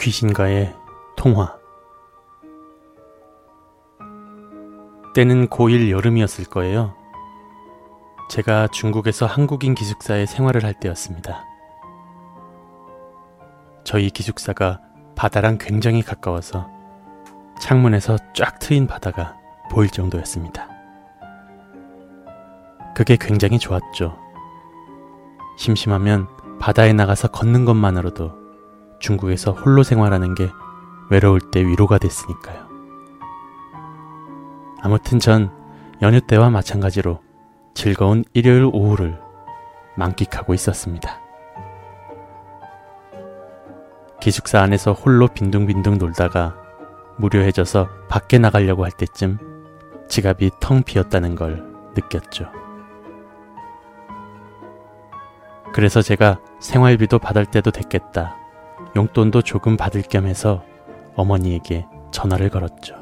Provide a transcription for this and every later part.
귀신과의 통화 때는 고1 여름이었을 거예요. 제가 중국에서 한국인 기숙사에 생활을 할 때였습니다. 저희 기숙사가 바다랑 굉장히 가까워서 창문에서 쫙 트인 바다가 보일 정도였습니다. 그게 굉장히 좋았죠. 심심하면 바다에 나가서 걷는 것만으로도 중국에서 홀로 생활하는 게 외로울 때 위로가 됐으니까요. 아무튼 전 연휴 때와 마찬가지로 즐거운 일요일 오후를 만끽하고 있었습니다. 기숙사 안에서 홀로 빈둥빈둥 놀다가 무료해져서 밖에 나가려고 할 때쯤 지갑이 텅 비었다는 걸 느꼈죠. 그래서 제가 생활비도 받을 때도 됐겠다. 용돈도 조금 받을 겸 해서 어머니에게 전화를 걸었죠.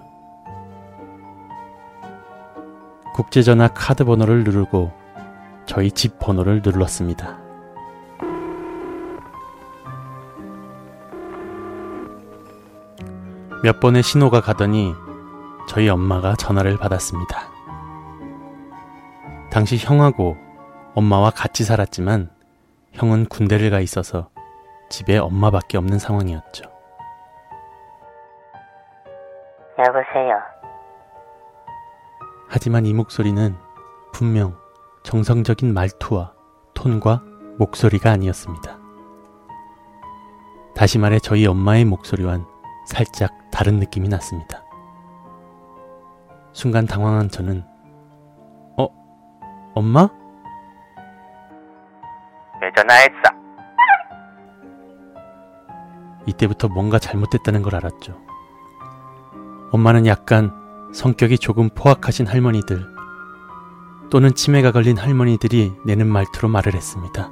국제전화 카드 번호를 누르고 저희 집 번호를 눌렀습니다. 몇 번의 신호가 가더니 저희 엄마가 전화를 받았습니다. 당시 형하고 엄마와 같이 살았지만 형은 군대를 가 있어서 집에 엄마밖에 없는 상황이었죠. 여보세요. 하지만 이 목소리는 분명 정성적인 말투와 톤과 목소리가 아니었습니다. 다시 말해 저희 엄마의 목소리와는 살짝 다른 느낌이 났습니다. 순간 당황한 저는 어? 엄마? 왜 전화했어? 이때부터 뭔가 잘못됐다는 걸 알았죠. 엄마는 약간 성격이 조금 포악하신 할머니들 또는 치매가 걸린 할머니들이 내는 말투로 말을 했습니다.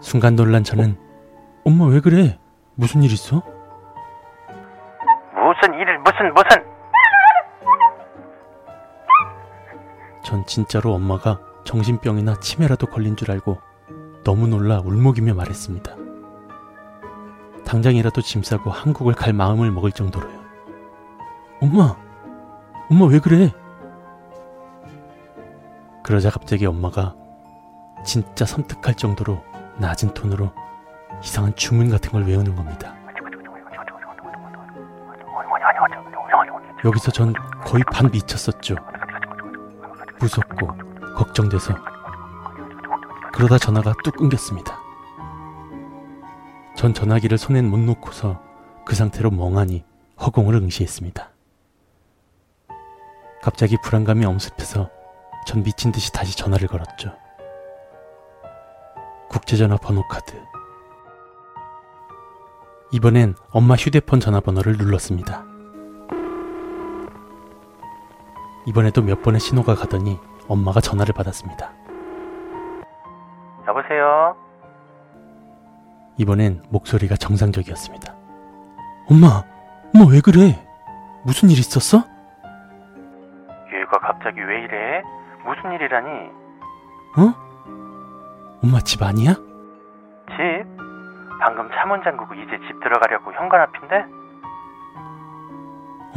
순간 놀란 저는 엄마 왜 그래? 무슨 일 있어? 무슨 일을 무슨 무슨 전 진짜로 엄마가 정신병이나 치매라도 걸린 줄 알고 너무 놀라 울먹이며 말했습니다. 당장이라도 짐 싸고 한국을 갈 마음을 먹을 정도로요. 엄마! 엄마 왜 그래? 그러자 갑자기 엄마가 진짜 섬뜩할 정도로 낮은 톤으로 이상한 주문 같은 걸 외우는 겁니다. 여기서 전 거의 반 미쳤었죠. 무섭고 걱정돼서 그러다 전화가 뚝 끊겼습니다. 전 전화기를 손엔 못 놓고서 그 상태로 멍하니 허공을 응시했습니다. 갑자기 불안감이 엄습해서 전 미친 듯이 다시 전화를 걸었죠. 국제전화 번호 카드. 이번엔 엄마 휴대폰 전화번호를 눌렀습니다. 이번에도 몇 번의 신호가 가더니 엄마가 전화를 받았습니다. 여보세요. 이번엔 목소리가 정상적이었습니다. 엄마, 엄마 왜 그래? 무슨 일 있었어? 얘가 갑자기 왜 이래? 무슨 일이라니? 어? 엄마 집 아니야? 집? 방금 차 문 잠그고 이제 집 들어가려고 현관 앞인데?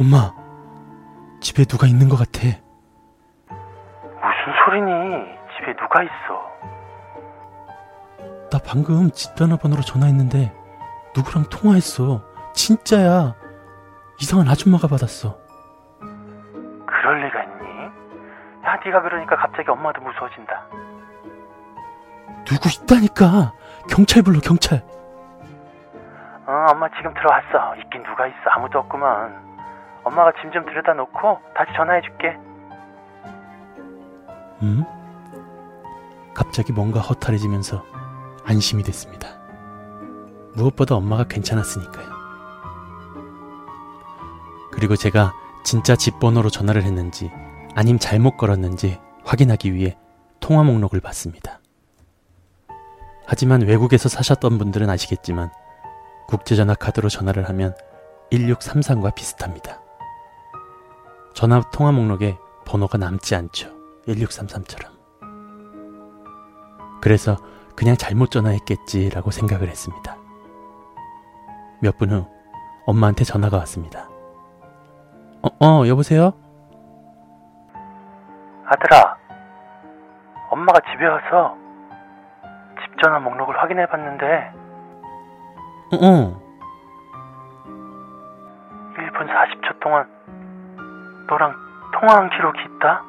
엄마, 집에 누가 있는 것 같아. 무슨 소리니? 집에 누가 있어? 나 방금 집 전화번호로 전화했는데 누구랑 통화했어. 진짜야. 이상한 아줌마가 받았어. 그럴 리가 있니? 야, 네가 그러니까 갑자기 엄마도 무서워진다. 누구 있다니까. 경찰 불러 경찰. 어, 엄마 지금 들어왔어. 있긴 누가 있어. 아무도 없구만. 엄마가 짐 좀 들여다 놓고 다시 전화해줄게. 음? 갑자기 뭔가 허탈해지면서 안심이 됐습니다. 무엇보다 엄마가 괜찮았으니까요. 그리고 제가 진짜 집 번호로 전화를 했는지 아님 잘못 걸었는지 확인하기 위해 통화 목록을 봤습니다. 하지만 외국에서 사셨던 분들은 아시겠지만 국제전화 카드로 전화를 하면 1633과 비슷합니다. 전화 통화 목록에 번호가 남지 않죠. 1633처럼. 그래서 그냥 잘못 전화했겠지라고 생각을 했습니다. 몇 분 후 엄마한테 전화가 왔습니다. 어, 어, 여보세요? 아들아, 엄마가 집에 와서 집 전화 목록을 확인해 봤는데 어, 어. 1분 40초 동안 너랑 통화한 기록이 있다?